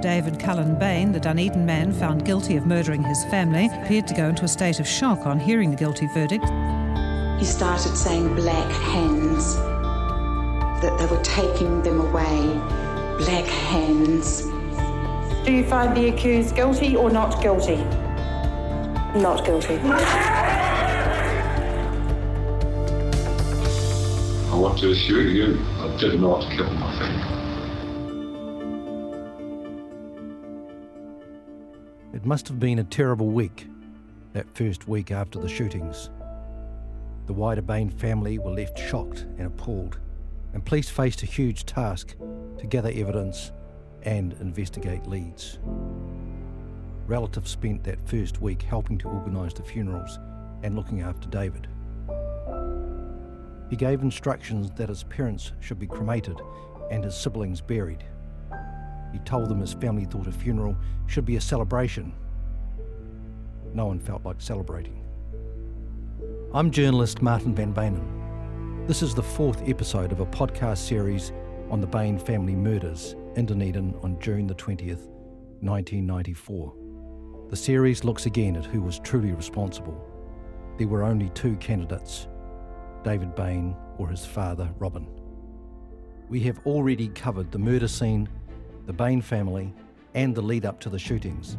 David Cullen Bain, the Dunedin man found guilty of murdering his family, appeared to go into a state of shock on hearing the guilty verdict. He started saying black hands, that they were taking them away. Black hands. Do you find the accused guilty or not guilty? Not guilty. I want to assure you, I did not kill my family. It must have been a terrible week, that first week after the shootings. The wider Bain family were left shocked and appalled, and police faced a huge task to gather evidence and investigate leads. Relatives spent that first week helping to organise the funerals and looking after David. He gave instructions that his parents should be cremated and his siblings buried. He told them his family thought a funeral should be a celebration. No one felt like celebrating. I'm journalist Martin van Beynen. This is the fourth episode of a podcast series on the Bain family murders in Dunedin on June the 20th, 1994. The series looks again at who was truly responsible. There were only two candidates David Bain or his father, Robin. We have already covered the murder scene, the Bain family, and the lead up to the shootings.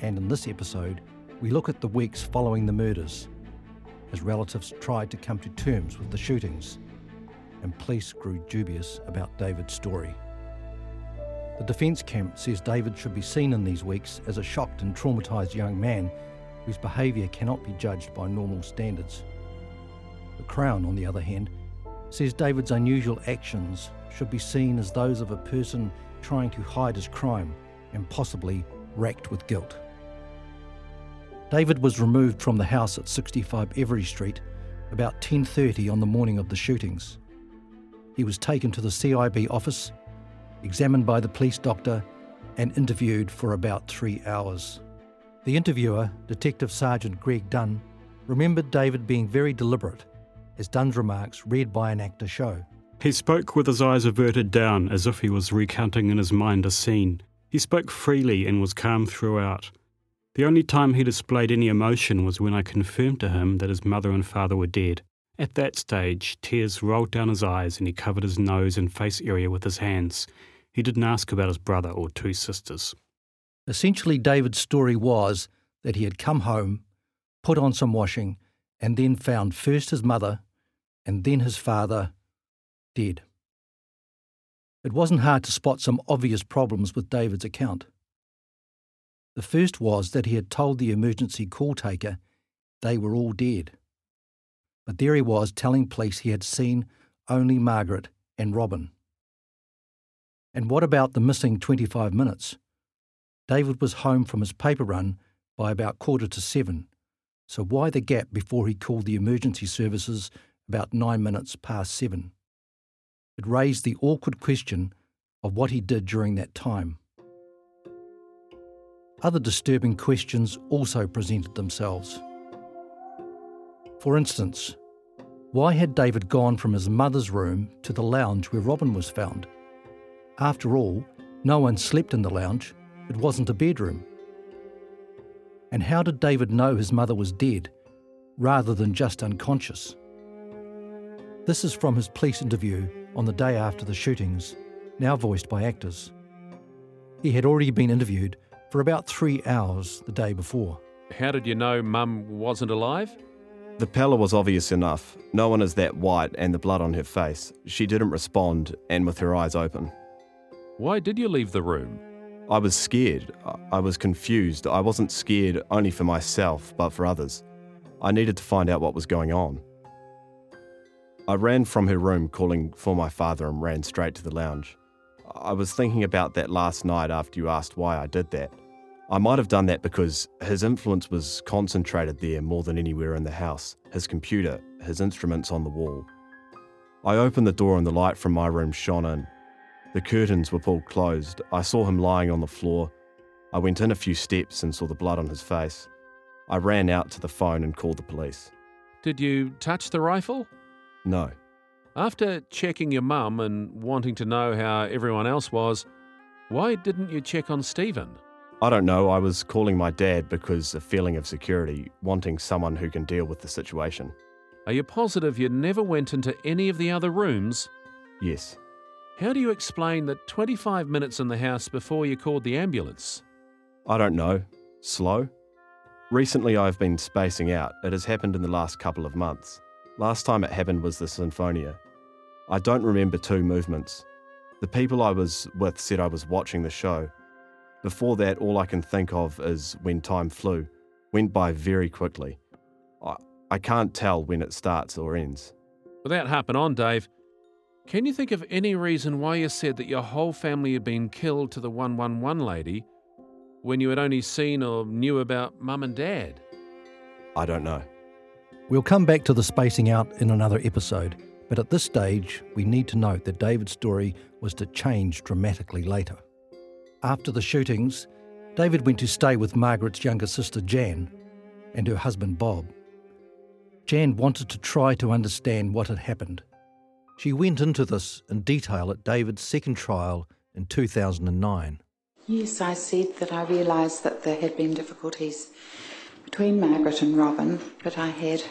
And in this episode, we look at the weeks following the murders as relatives tried to come to terms with the shootings and police grew dubious about David's story. The defence camp says David should be seen in these weeks as a shocked and traumatised young man whose behaviour cannot be judged by normal standards. The Crown, on the other hand, says David's unusual actions should be seen as those of a person trying to hide his crime and possibly racked with guilt. David was removed from the house at 65 Every Street about 10:30 on the morning of the shootings. He was taken to the CIB office, examined by the police doctor, and interviewed for about 3 hours. The interviewer, Detective Sergeant Greg Dunn, remembered David being very deliberate, as Dunn's remarks read by an actor show. He spoke with his eyes averted down, as if he was recounting in his mind a scene. He spoke freely and was calm throughout. The only time he displayed any emotion was when I confirmed to him that his mother and father were dead. At that stage, tears rolled down his eyes and he covered his nose and face area with his hands. He didn't ask about his brother or two sisters. Essentially, David's story was that he had come home, put on some washing, and then found first his mother and then his father dead. It wasn't hard to spot some obvious problems with David's account. The first was that he had told the emergency call taker they were all dead. But there he was telling police he had seen only Margaret and Robin. And what about the missing 25 minutes? David was home from his paper run by about quarter to seven, so why the gap before he called the emergency services about nine minutes past seven? It raised the awkward question of what he did during that time. Other disturbing questions also presented themselves. For instance, why had David gone from his mother's room to the lounge where Robin was found? After all, no one slept in the lounge, it wasn't a bedroom. And how did David know his mother was dead rather than just unconscious? This is from his police interview on the day after the shootings, now voiced by actors. He had already been interviewed for about three hours the day before. How did you know Mum wasn't alive? The pallor was obvious enough. No one is that white and the blood on her face. She didn't respond, and with her eyes open. Why did you leave the room? I was scared. I was confused. I wasn't scared only for myself, but for others. I needed to find out what was going on. I ran from her room calling for my father and ran straight to the lounge. I was thinking about that last night after you asked why I did that. I might have done that because his influence was concentrated there more than anywhere in the house his computer, his instruments on the wall. I opened the door and the light from my room shone in. The curtains were pulled closed. I saw him lying on the floor. I went in a few steps and saw the blood on his face. I ran out to the phone and called the police. Did you touch the rifle? No. After checking your mum and wanting to know how everyone else was, why didn't you check on Stephen? I don't know. I was calling my dad because a feeling of security, wanting someone who can deal with the situation. Are you positive you never went into any of the other rooms? Yes. How do you explain that 25 minutes in the house before you called the ambulance? I don't know. Slow? Recently, I've been spacing out. It has happened in the last couple of months. Last time it happened was the Sinfonia. I don't remember two movements. The people I was with said I was watching the show. Before that, all I can think of is when time flew, went by very quickly. I, I can't tell when it starts or ends. Without harping on, Dave, can you think of any reason why you said that your whole family had been killed to the 111 lady when you had only seen or knew about mum and dad? I don't know. We'll come back to the spacing out in another episode, but at this stage, we need to note that David's story was to change dramatically later. After the shootings, David went to stay with Margaret's younger sister Jan and her husband Bob. Jan wanted to try to understand what had happened. She went into this in detail at David's second trial in 2009. Yes, I said that I realised that there had been difficulties between Margaret and Robin, but I had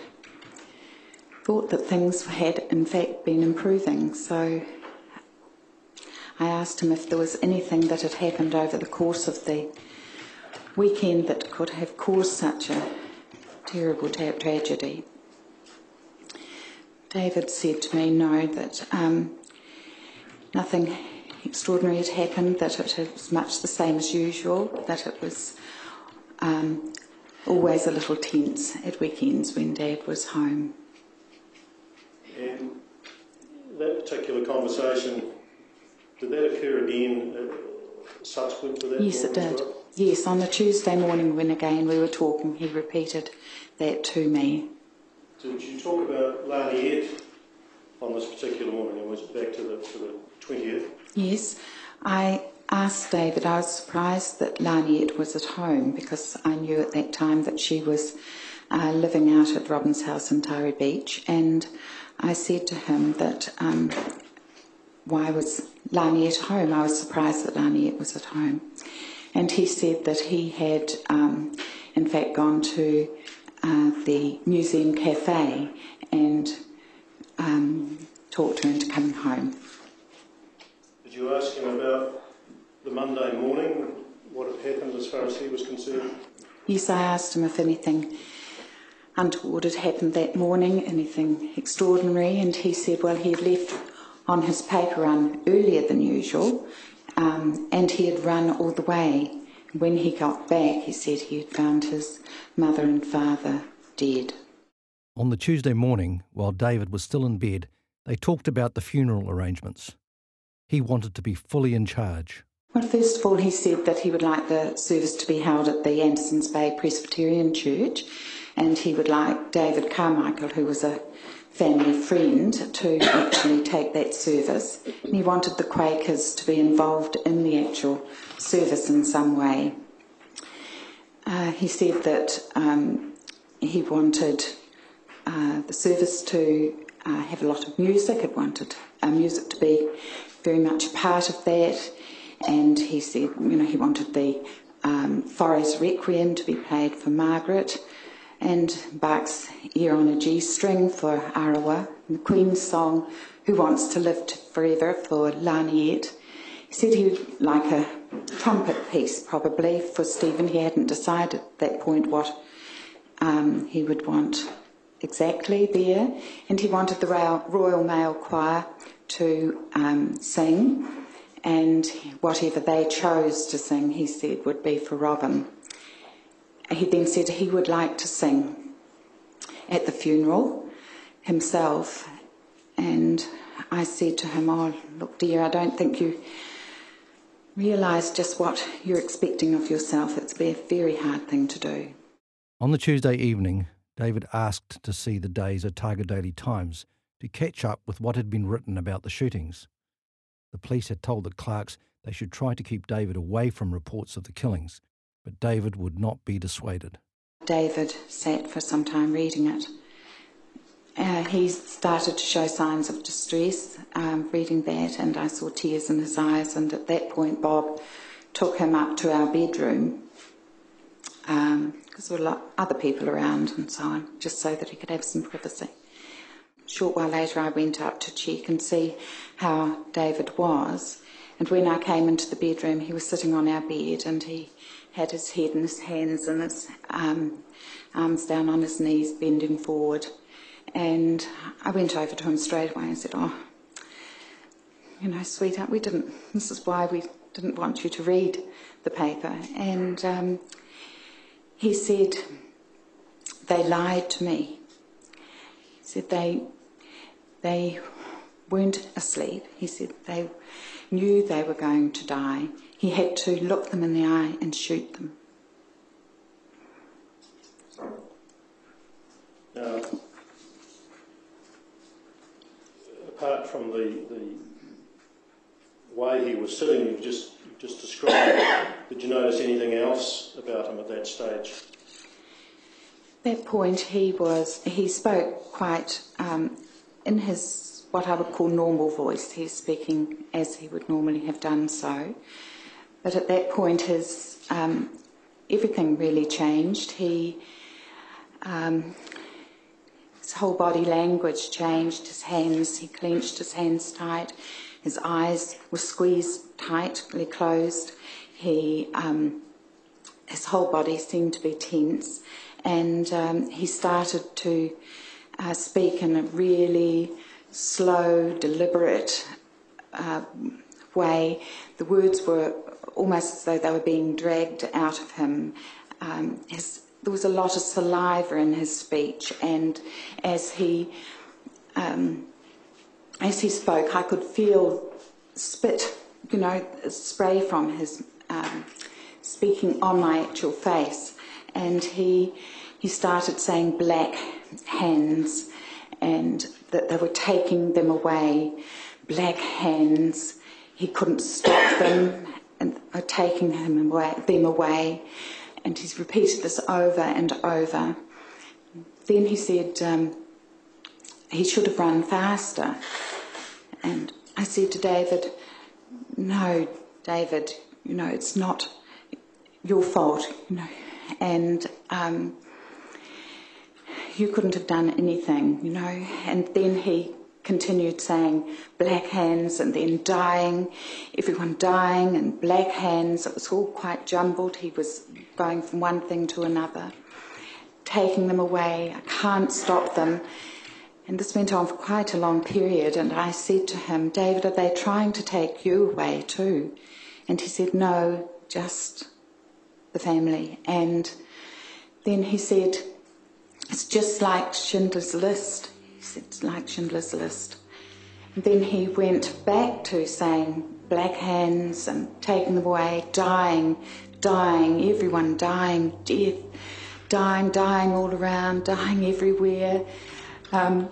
thought that things had in fact been improving. So I asked him if there was anything that had happened over the course of the weekend that could have caused such a terrible tra- tragedy. David said to me, no, that um, nothing extraordinary had happened, that it was much the same as usual, that it was um, always a little tense at weekends when Dad was home. And that particular conversation did that occur again uh, subsequent to that? Yes, it did. Yes, on the Tuesday morning when again we were talking, he repeated that to me. Did you talk about Laniet on this particular morning, and was it back to the, to the 20th? Yes, I asked David, I was surprised that Laniet was at home because I knew at that time that she was uh, living out at Robin's house in Taieri Beach, and I said to him that um, why was Laniet home? I was surprised that Laniet was at home. And he said that he had, um, in fact, gone to uh, the museum cafe and um, talked her into coming home. Did you ask him about the Monday morning, what had happened as far as he was concerned? Yes, I asked him if anything untoward had happened that morning, anything extraordinary, and he said, well, he had left on his paper run earlier than usual, um, and he had run all the way. When he got back, he said he had found his mother and father dead. On the Tuesday morning, while David was still in bed, they talked about the funeral arrangements. He wanted to be fully in charge. Well, first of all, he said that he would like the service to be held at the Andersons Bay Presbyterian Church, and he would like David Carmichael, who was a family friend to actually take that service. And he wanted the Quakers to be involved in the actual service in some way. Uh, he said that um, he wanted uh, the service to uh, have a lot of music. He wanted uh, music to be very much a part of that. And he said, you know, he wanted the um, Fauré's Requiem to be played for Margaret and Bach's Air on a G string for Arawa, and the Queen's song Who Wants to Live Forever for Laniet. He said he would like a trumpet piece probably for Stephen. He hadn't decided at that point what um, he would want exactly there, and he wanted the Royal Male Choir to um, sing, and whatever they chose to sing, he said, would be for Robin. He then said he would like to sing at the funeral himself, and I said to him, Oh, look, dear, I don't think you realise just what you're expecting of yourself. It's a very hard thing to do. On the Tuesday evening, David asked to see the day's Otago Daily Times to catch up with what had been written about the shootings. The police had told the Clarks they should try to keep David away from reports of the killings, but David would not be dissuaded. David sat for some time reading it. Uh, he started to show signs of distress um, reading that, and I saw tears in his eyes. And at that point, Bob took him up to our bedroom because um, there were other people around and so on, just so that he could have some privacy. Short while later, I went up to check and see how David was. And when I came into the bedroom, he was sitting on our bed and he had his head in his hands and his um, arms down on his knees, bending forward. And I went over to him straight away and said, Oh, you know, sweetheart, we didn't, this is why we didn't want you to read the paper. And um, he said, They lied to me. Said, They, they weren't asleep. He said, They knew they were going to die. He had to look them in the eye and shoot them. Now, apart from the, the way he was sitting, you've just, you've just described, did you notice anything else about him at that stage? At that point, he was he spoke quite um, in his what I would call normal voice. He's speaking as he would normally have done so, but at that point, his um, everything really changed. He um, his whole body language changed. His hands, he clenched his hands tight. His eyes were squeezed tightly closed. He, um, his whole body seemed to be tense, and um, he started to uh, speak in a really slow, deliberate uh, way. The words were almost as though they were being dragged out of him. Um, his, there was a lot of saliva in his speech, and as he um, as he spoke, I could feel spit, you know, spray from his um, speaking on my actual face. And he, he started saying black hands and that they were taking them away. Black hands. He couldn't stop them and are taking him away, them away. And he's repeated this over and over. Then he said, um, he should have run faster. And I said to David, No, David, you know, it's not your fault, you know, and um, you couldn't have done anything, you know. And then he continued saying black hands and then dying, everyone dying and black hands. It was all quite jumbled. He was going from one thing to another, taking them away. I can't stop them. And this went on for quite a long period. And I said to him, David, are they trying to take you away too? And he said, No, just the family. And then he said, It's just like Schindler's List. It's like Schindler's List. And then he went back to saying black hands and taking them away, dying, dying, everyone dying, death, dying, dying all around, dying everywhere. Um,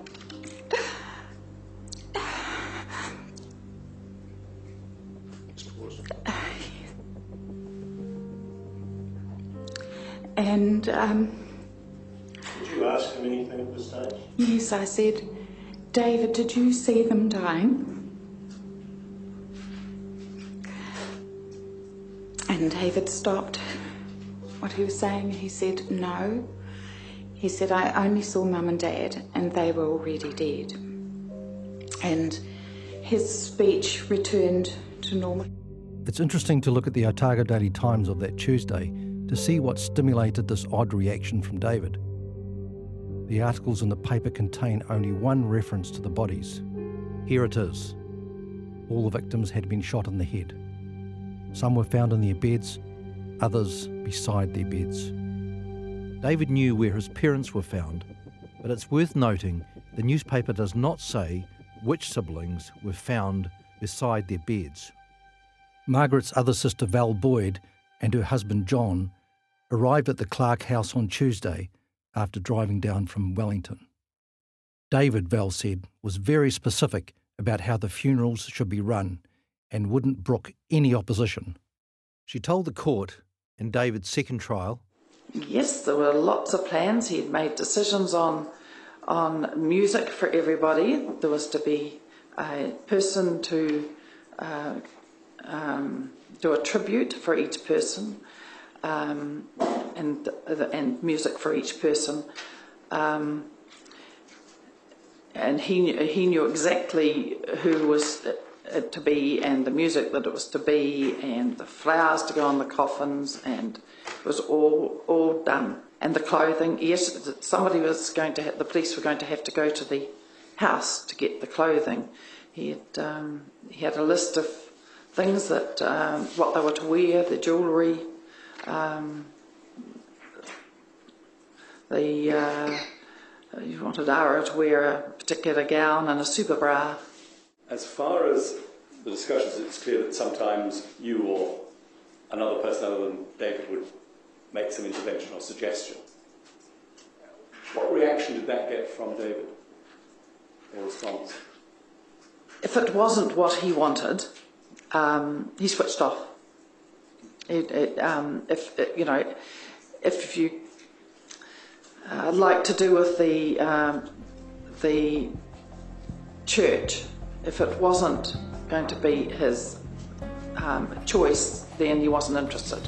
and um, anything at this stage? Yes, I said, David, did you see them dying? And David stopped what he was saying. He said, No. He said, I only saw mum and dad, and they were already dead. And his speech returned to normal. It's interesting to look at the Otago Daily Times of that Tuesday to see what stimulated this odd reaction from David. The articles in the paper contain only one reference to the bodies. Here it is. All the victims had been shot in the head. Some were found in their beds, others beside their beds. David knew where his parents were found, but it's worth noting the newspaper does not say which siblings were found beside their beds. Margaret's other sister, Val Boyd, and her husband, John, arrived at the Clark house on Tuesday after driving down from Wellington. David, Val said, was very specific about how the funerals should be run and wouldn't brook any opposition. She told the court in David's second trial Yes, there were lots of plans. He had made decisions on on music for everybody. There was to be a person to uh, um, do a tribute for each person, um, and and music for each person. Um, and he he knew exactly who was it to be, and the music that it was to be, and the flowers to go on the coffins, and it was all all done. And the clothing, yes, somebody was going to. Have, the police were going to have to go to the house to get the clothing. He had um, he had a list of things that um, what they were to wear, the jewellery, um, the. Uh, you wanted Ara to wear a particular gown and a super bra. As far as the discussions, it's clear that sometimes you or another person other than David would make some intervention or suggestion. What reaction did that get from David? Or response? If it wasn't what he wanted, um, he switched off. It, it, um, if it, you know, if you uh, I'd like to do with the um, the church, if it wasn't going to be his um, choice, then he wasn't interested.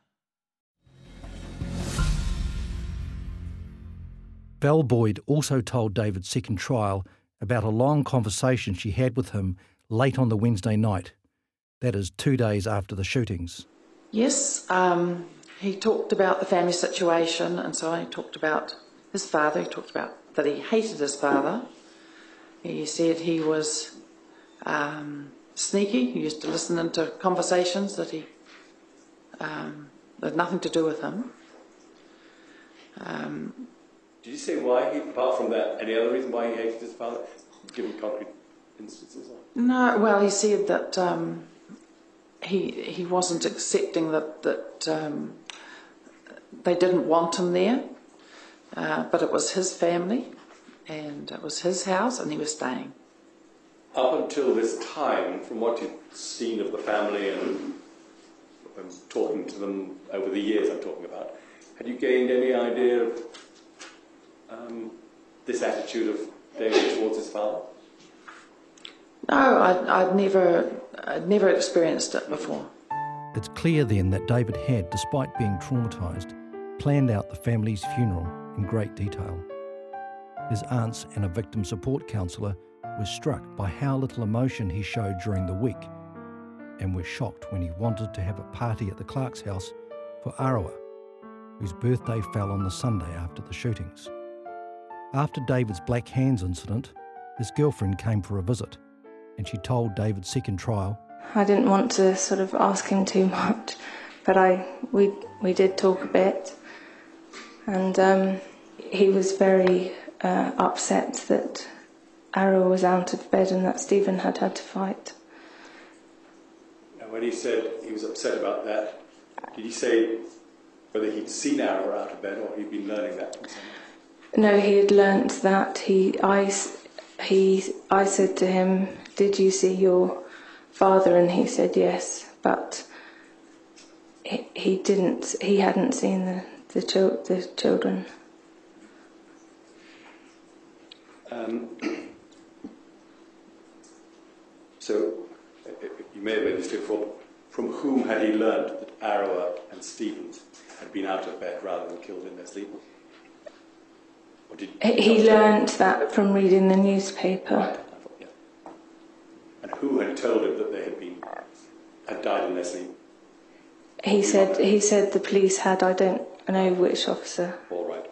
Val Boyd also told David's second trial about a long conversation she had with him late on the Wednesday night. That is two days after the shootings. Yes, um, he talked about the family situation, and so I talked about his father. He talked about that he hated his father. He said he was um, sneaky. He used to listen into conversations that he um, had nothing to do with him. Um, Did you say why, he, apart from that, any other reason why he hated his father? Given concrete instances? No, well, he said that um, he he wasn't accepting that that um, they didn't want him there, uh, but it was his family, and it was his house, and he was staying. Up until this time, from what you've seen of the family and, and talking to them over the years I'm talking about, had you gained any idea of um, this attitude of David towards his father? No, I'd, I'd never I'd never experienced it before. It's clear then that David had, despite being traumatised, planned out the family's funeral in great detail. His aunts and a victim support counsellor were struck by how little emotion he showed during the week and were shocked when he wanted to have a party at the Clark's house for Arawa, whose birthday fell on the Sunday after the shootings. After David's Black Hands incident, his girlfriend came for a visit and she told David's second trial I didn't want to sort of ask him too much, but I we we did talk a bit, and um, he was very uh, upset that Arawa was out of bed and that Stephen had had to fight. Now, when he said he was upset about that, did he say whether he'd seen Arawa out of bed or he'd been learning that from someone? No, he had learnt that he I he, I said to him, "Did you see your father?" And he said yes, but he, he didn't. He hadn't seen the the, the children. Um, so, you may have made this before. From whom had he learned that Arawa and Stevens had been out of bed rather than killed in their sleep? He, he learned that from reading the newspaper. and who had told him that they had been had died in their sleep? He said he said the police had. I don't know which officer. All right.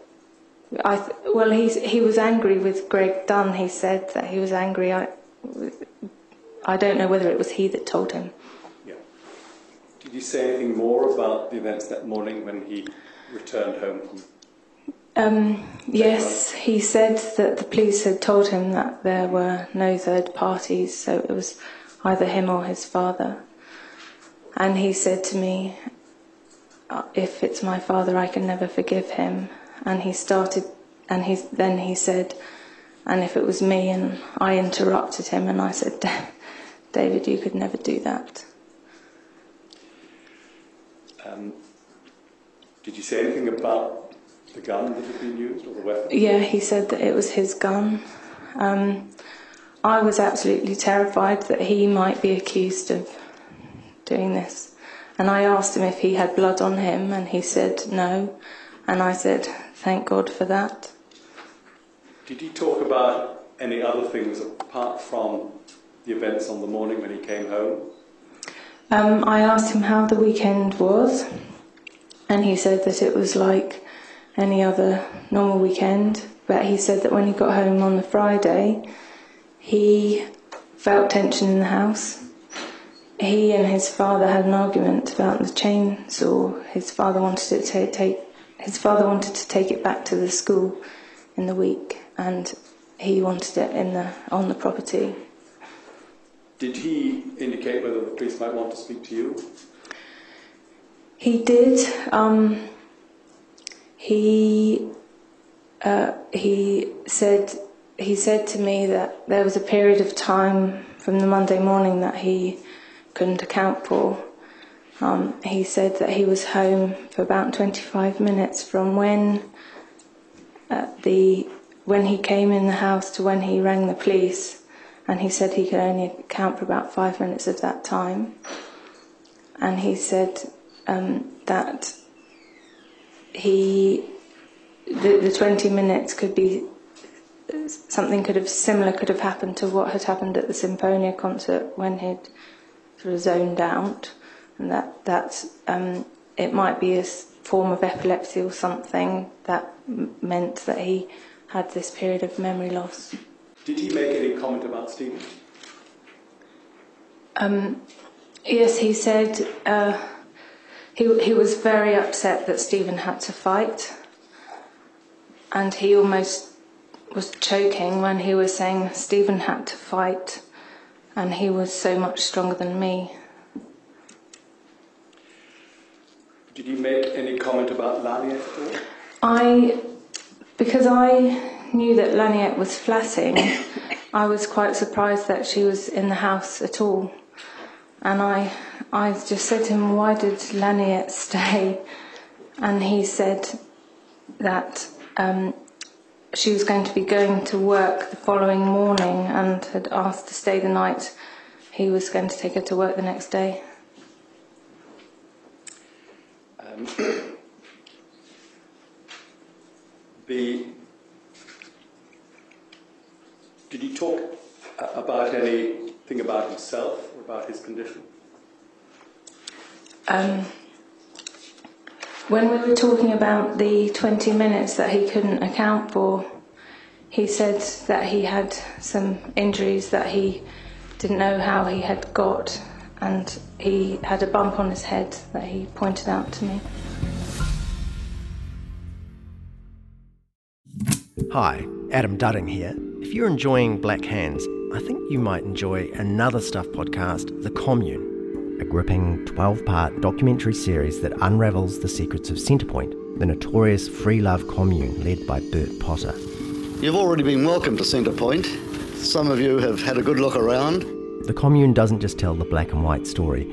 I th- well, he's he was angry with Greg Dunn. He said that he was angry. I I don't know whether it was he that told him. Yeah. Did you say anything more about the events that morning when he returned home from? Um, yes, he said that the police had told him that there were no third parties, so it was either him or his father. And he said to me, "Uh, "If it's my father, I can never forgive him." And he started, and he then he said, "And if it was me?" And I interrupted him, and I said, "David, you could never do that." Um, did you say anything about the gun that had been used or the weapon? Yeah, he said that it was his gun. Um, I was absolutely terrified that he might be accused of doing this. And I asked him if he had blood on him, and he said no. And I said, thank God for that. Did he talk about any other things apart from the events on the morning when he came home? Um, I asked him how the weekend was, and he said that it was like any other normal weekend. But he said that when he got home on the Friday, he felt tension in the house. He and his father had an argument about the chainsaw. His father wanted it to take. His father wanted to take it back to the school in the week, and he wanted it in the on the property. Did he indicate whether the police might want to speak to you? He did. Um, he uh, he said he said to me that there was a period of time from the Monday morning that he couldn't account for. Um, he said that he was home for about 25 minutes from when uh, the when he came in the house to when he rang the police, and he said he could only account for about five minutes of that time. And he said um, that he the, the 20 minutes could be something could have similar could have happened to what had happened at the Sinfonia concert when he'd sort of zoned out, and that that um, it might be a form of epilepsy or something that m- meant that he had this period of memory loss. Did he make any comment about Stephen? Um, yes, he said uh, he he was very upset that Stephen had to fight, and he almost was choking when he was saying Stephen had to fight, and he was so much stronger than me. Did you make any comment about Laniet at all? I, because I knew that Laniet was flatting, I was quite surprised that she was in the house at all. And I, I just said to him, why did Laniet stay? And he said that um, she was going to be going to work the following morning and had asked to stay the night. He was going to take her to work the next day. Um, the did he talk about anything about himself or about his condition? Um, when we were talking about the 20 minutes that he couldn't account for, he said that he had some injuries that he didn't know how he had got, and he had a bump on his head that he pointed out to me. Hi, Adam Dudding here. If you're enjoying Black Hands, I think you might enjoy another Stuff podcast, The Commune, a gripping 12 part documentary series that unravels the secrets of Centrepoint, the notorious free love commune led by Bert Potter. You've already been welcome to Centrepoint. some of you have had a good look around. The commune doesn't just tell the black and white story,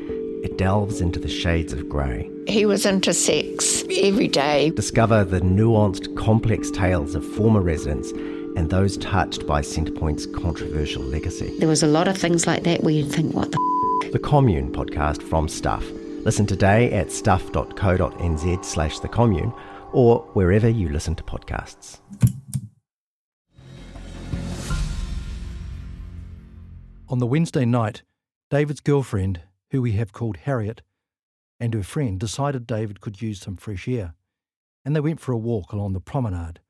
it delves into the shades of grey. He was into sex every day. Discover the nuanced, complex tales of former residents and those touched by Centrepoint's controversial legacy. There was a lot of things like that where you'd think, what the f-? The Commune podcast from Stuff. Listen today at stuff.co.nz slash the commune or wherever you listen to podcasts. On the Wednesday night, David's girlfriend, who we have called Harriet, and her friend decided David could use some fresh air, and they went for a walk along the promenade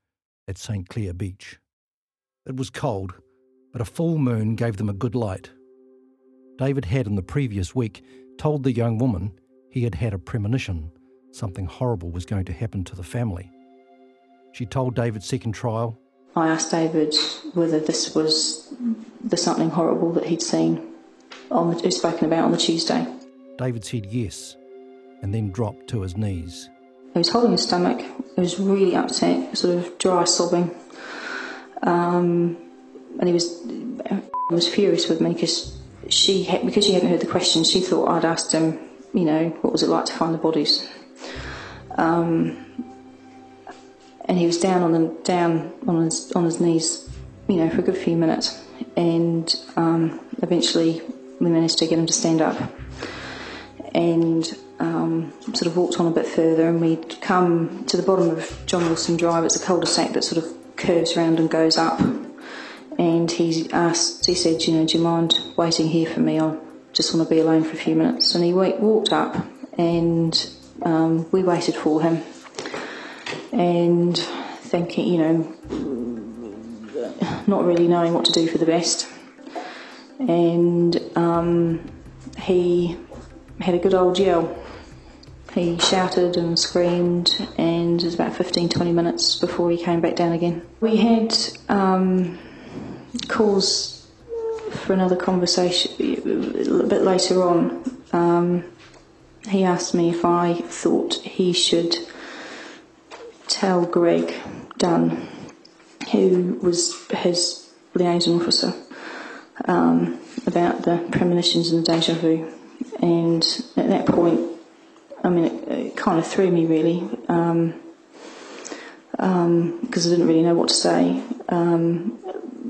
at St. Clair Beach. It was cold, but a full moon gave them a good light. David had in the previous week told the young woman he had had a premonition something horrible was going to happen to the family. She told David's second trial I asked David whether this was the something horrible that he'd seen on the, spoken about on the Tuesday. David said yes, and then dropped to his knees. He was holding his stomach. He was really upset, sort of dry sobbing, um, and he was he was furious with me because she had, because she hadn't heard the question. She thought I'd asked him, you know, what was it like to find the bodies. Um, and he was down on the down on his on his knees, you know, for a good few minutes, and um, eventually we managed to get him to stand up, and um, sort of walked on a bit further, and we'd come to the bottom of John Wilson Drive. It's a cul-de-sac that sort of curves around and goes up, and he asked, he said, you know, do you mind waiting here for me? I just want to be alone for a few minutes, and he walked up, and um, we waited for him and thinking, you know, not really knowing what to do for the best. And um, he had a good old yell. He shouted and screamed, and it was about 15 20 minutes before he came back down again. We had um, calls for another conversation a bit later on. Um, he asked me if I thought he should tell Greg Dunn, who was his liaison officer, um, about the premonitions and the deja vu. And at that point, I mean, it, it kind of threw me really, because um, um, I didn't really know what to say.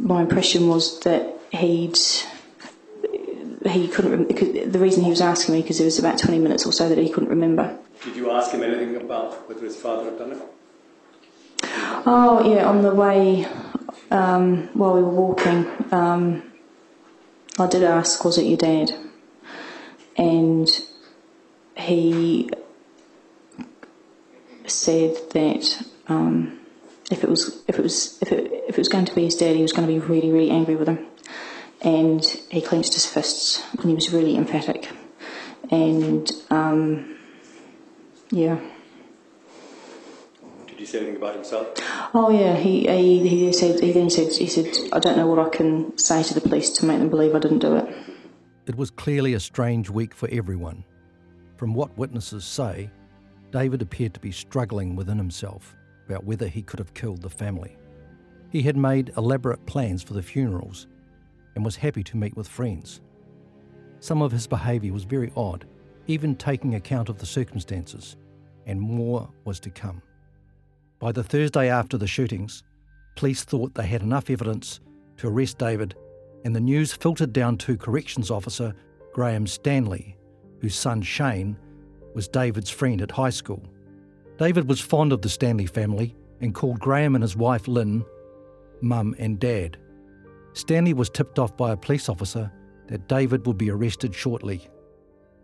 My impression was that he'd he couldn't. Because the reason he was asking me because it was about 20 minutes or so that he couldn't remember. Did you ask him anything about whether his father had done it? Oh yeah, on the way um, while we were walking, um, I did ask, "Was it your dad?" And he said that um, if it was if it was if it if it was going to be his dad, he was going to be really really angry with him, and he clenched his fists and he was really emphatic, and um, yeah. Did he say anything about himself? Oh yeah, he, he he said he then said he said I don't know what I can say to the police to make them believe I didn't do it. It was clearly a strange week for everyone. From what witnesses say, David appeared to be struggling within himself about whether he could have killed the family. He had made elaborate plans for the funerals and was happy to meet with friends. Some of his behaviour was very odd, even taking account of the circumstances, and more was to come. By the Thursday after the shootings, police thought they had enough evidence to arrest David, and the news filtered down to corrections officer Graham Stanley, whose son Shane was David's friend at high school. David was fond of the Stanley family and called Graham and his wife Lynn mum and dad. Stanley was tipped off by a police officer that David would be arrested shortly.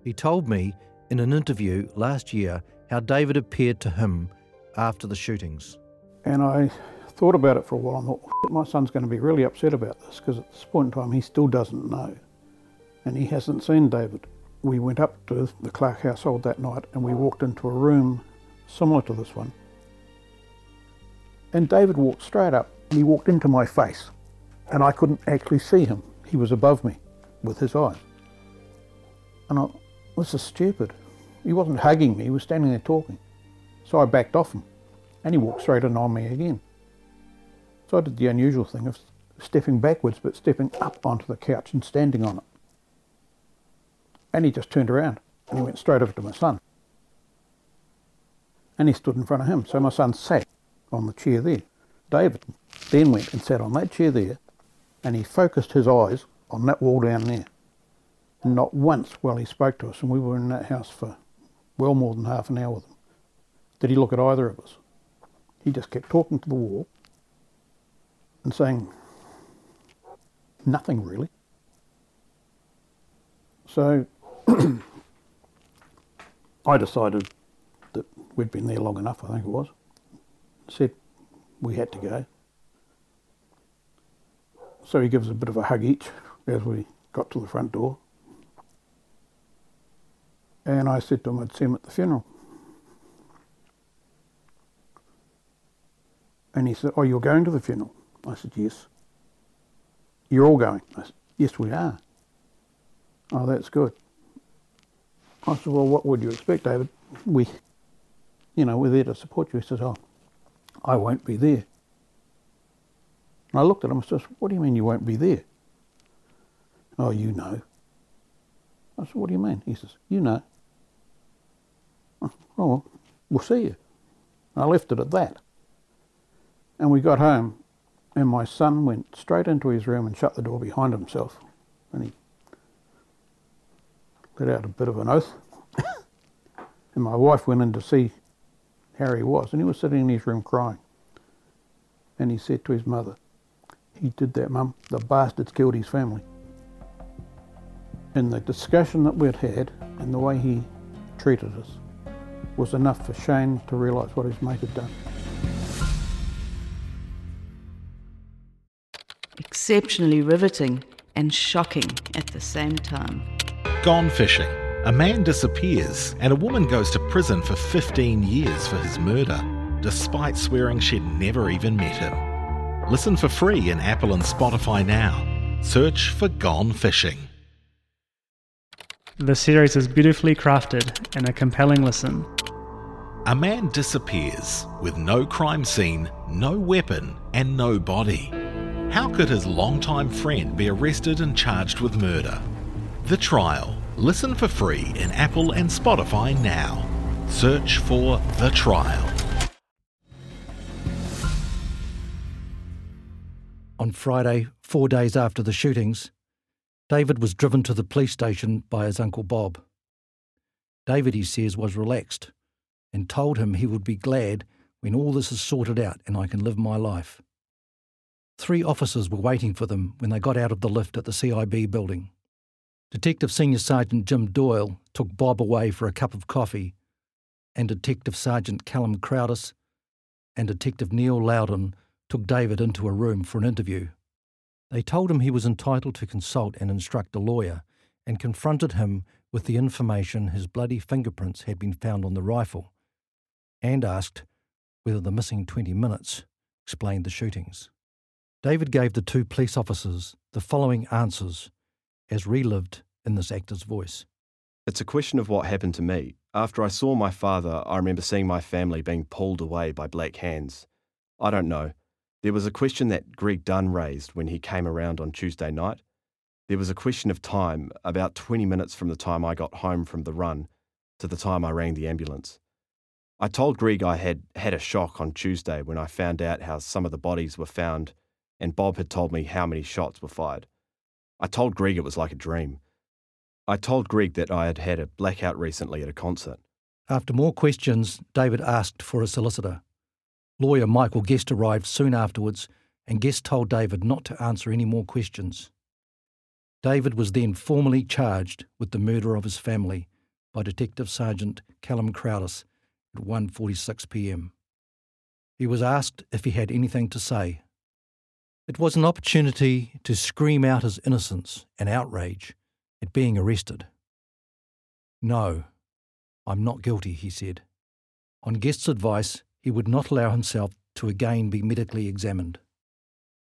He told me in an interview last year how David appeared to him after the shootings. And I thought about it for a while and thought, my son's going to be really upset about this because at this point in time he still doesn't know. And he hasn't seen David. We went up to the Clark household that night and we walked into a room similar to this one. And David walked straight up and he walked into my face. And I couldn't actually see him. He was above me with his eyes. And I, this is stupid. He wasn't hugging me, he was standing there talking. So I backed off him and he walked straight in on me again. So I did the unusual thing of stepping backwards, but stepping up onto the couch and standing on it. And he just turned around and he went straight over to my son. And he stood in front of him. So my son sat on the chair there. David then went and sat on that chair there and he focused his eyes on that wall down there. And not once while he spoke to us, and we were in that house for well more than half an hour with him, did he look at either of us. He just kept talking to the wall and saying nothing really. So I decided we'd been there long enough, I think it was. Said we had to go. So he gives a bit of a hug each as we got to the front door. And I said to him I'd see him at the funeral. And he said, Oh, you're going to the funeral? I said, Yes. You're all going? I said, Yes, we are. Oh, that's good. I said, Well, what would you expect, David? We, you know, we're there to support you. He says, Oh, I won't be there. And I looked at him and said, What do you mean you won't be there? Oh, you know. I said, What do you mean? He says, You know. Oh, well, we'll see you. And I left it at that. And we got home, and my son went straight into his room and shut the door behind himself. And he let out a bit of an oath. and my wife went in to see how he was, and he was sitting in his room crying. And he said to his mother, He did that, Mum. The bastard's killed his family. And the discussion that we'd had and the way he treated us was enough for Shane to realise what his mate had done. Exceptionally riveting and shocking at the same time. Gone fishing. A man disappears and a woman goes to prison for 15 years for his murder, despite swearing she'd never even met him. Listen for free in Apple and Spotify now. Search for Gone Fishing. The series is beautifully crafted and a compelling listen. A man disappears with no crime scene, no weapon, and no body. How could his longtime friend be arrested and charged with murder? The Trial. Listen for free in Apple and Spotify now. Search for The Trial. On Friday, four days after the shootings, David was driven to the police station by his uncle Bob. David, he says, was relaxed and told him he would be glad when all this is sorted out and I can live my life. Three officers were waiting for them when they got out of the lift at the CIB building. Detective Senior Sergeant Jim Doyle took Bob away for a cup of coffee, and Detective Sergeant Callum Crowdis and Detective Neil Loudon took David into a room for an interview. They told him he was entitled to consult and instruct a lawyer and confronted him with the information his bloody fingerprints had been found on the rifle and asked whether the missing 20 minutes explained the shootings. David gave the two police officers the following answers as relived in this actor's voice. It's a question of what happened to me. After I saw my father, I remember seeing my family being pulled away by black hands. I don't know. There was a question that Greg Dunn raised when he came around on Tuesday night. There was a question of time, about 20 minutes from the time I got home from the run to the time I rang the ambulance. I told Greg I had had a shock on Tuesday when I found out how some of the bodies were found, and Bob had told me how many shots were fired. I told Greg it was like a dream. I told Greg that I had had a blackout recently at a concert. After more questions, David asked for a solicitor. Lawyer Michael Guest arrived soon afterwards, and Guest told David not to answer any more questions. David was then formally charged with the murder of his family by Detective Sergeant Callum Crowdis at 1:46 p.m. He was asked if he had anything to say. It was an opportunity to scream out his innocence and outrage at being arrested. No, I'm not guilty, he said. On Guest's advice, he would not allow himself to again be medically examined.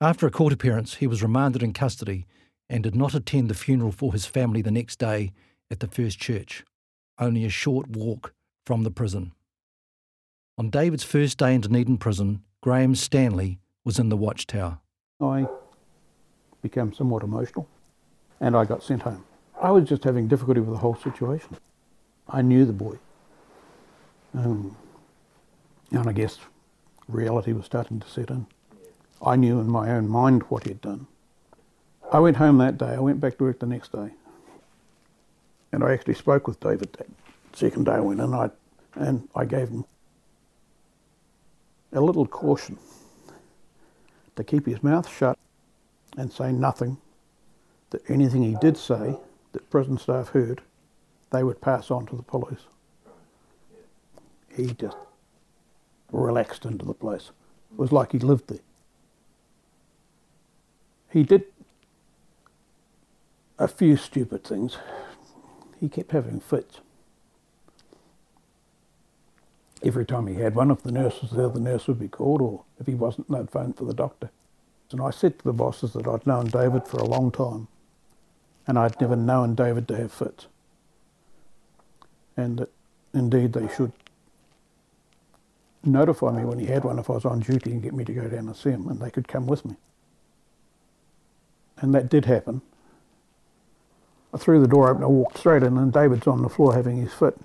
After a court appearance, he was remanded in custody and did not attend the funeral for his family the next day at the First Church, only a short walk from the prison. On David's first day in Dunedin prison, Graham Stanley was in the watchtower. I became somewhat emotional, and I got sent home. I was just having difficulty with the whole situation. I knew the boy. Um, and I guess reality was starting to set in. I knew in my own mind what he'd done. I went home that day. I went back to work the next day. And I actually spoke with David that second day I went in, I, and I gave him a little caution to keep his mouth shut and say nothing, that anything he did say that prison staff heard, they would pass on to the police. He just relaxed into the place. It was like he lived there. He did a few stupid things. He kept having fits. Every time he had one, if the nurse was there, the nurse would be called, or if he wasn't, they'd phone for the doctor. And I said to the bosses that I'd known David for a long time, and I'd never known David to have fits. And that indeed they should notify me when he had one if I was on duty and get me to go down and see him, and they could come with me. And that did happen. I threw the door open, I walked straight in, and David's on the floor having his fit.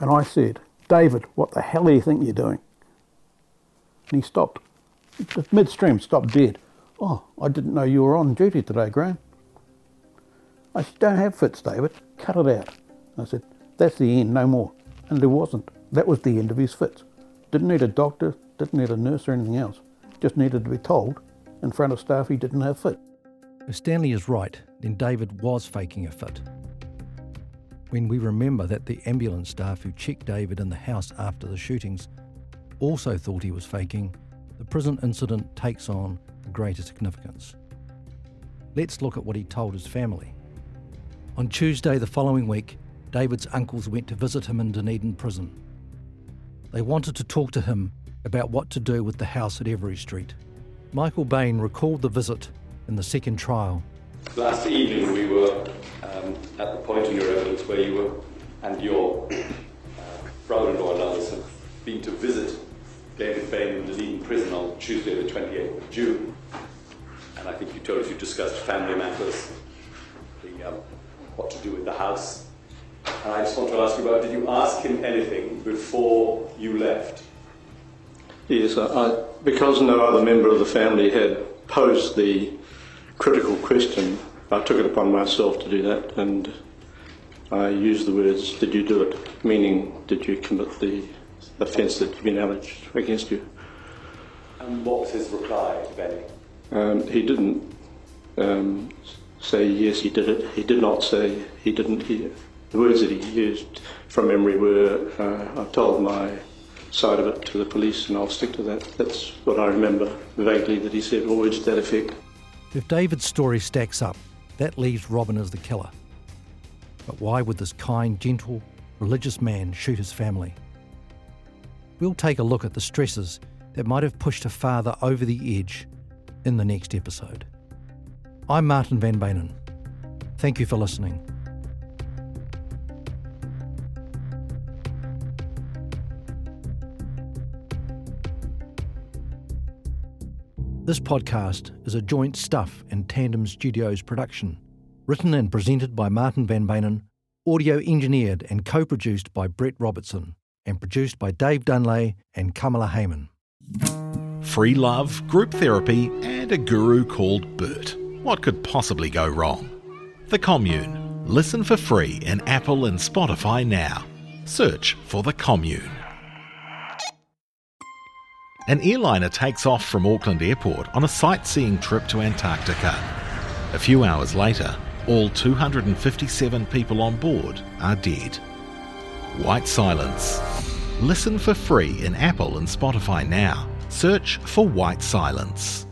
And I said, David, what the hell do you think you're doing? And he stopped. Midstream, stopped dead. Oh, I didn't know you were on duty today, Graham. I said, don't have fits, David. Cut it out. I said, that's the end, no more. And there wasn't. That was the end of his fits. Didn't need a doctor, didn't need a nurse or anything else. Just needed to be told in front of staff he didn't have fit. If Stanley is right, then David was faking a fit. When we remember that the ambulance staff who checked David in the house after the shootings also thought he was faking, the prison incident takes on greater significance. Let's look at what he told his family. On Tuesday the following week, David's uncles went to visit him in Dunedin prison. They wanted to talk to him about what to do with the house at Every Street. Michael Bain recalled the visit in the second trial. Last evening we were at the point in your evidence where you were and your uh, brother-in-law and others have been to visit David Bain in Dunedin prison on Tuesday the 28th of June. And I think you told us you discussed family matters, the, um, what to do with the house. And I just want to ask you about, did you ask him anything before you left? Yes, I, because no other member of the family had posed the critical question, I took it upon myself to do that, and I used the words, Did you do it? meaning, did you commit the offence that you've been alleged against you? And what was his reply, if any? Um, he didn't um, say yes, he did it. He did not say he didn't. He, the words that he used from memory were, uh, I've told my side of it to the police and I'll stick to that. That's what I remember vaguely that he said, or words to that effect. If David's story stacks up, that leaves Robin as the killer. But why would this kind, gentle, religious man shoot his family? We'll take a look at the stresses that might have pushed a father over the edge in the next episode. I'm Martin Van Beynen. Thank you for listening. This podcast is a joint Stuff and Tandem Studios production, written and presented by Martin Van Beynen, audio engineered and co produced by Brett Robertson, and produced by Dave Dunlay and Kamala Hayman. Free love, group therapy, and a guru called Bert. What could possibly go wrong? The Commune. Listen for free in Apple and Spotify now. Search for The Commune. An airliner takes off from Auckland Airport on a sightseeing trip to Antarctica. A few hours later, all 257 people on board are dead. White Silence. Listen for free in Apple and Spotify now. Search for White Silence.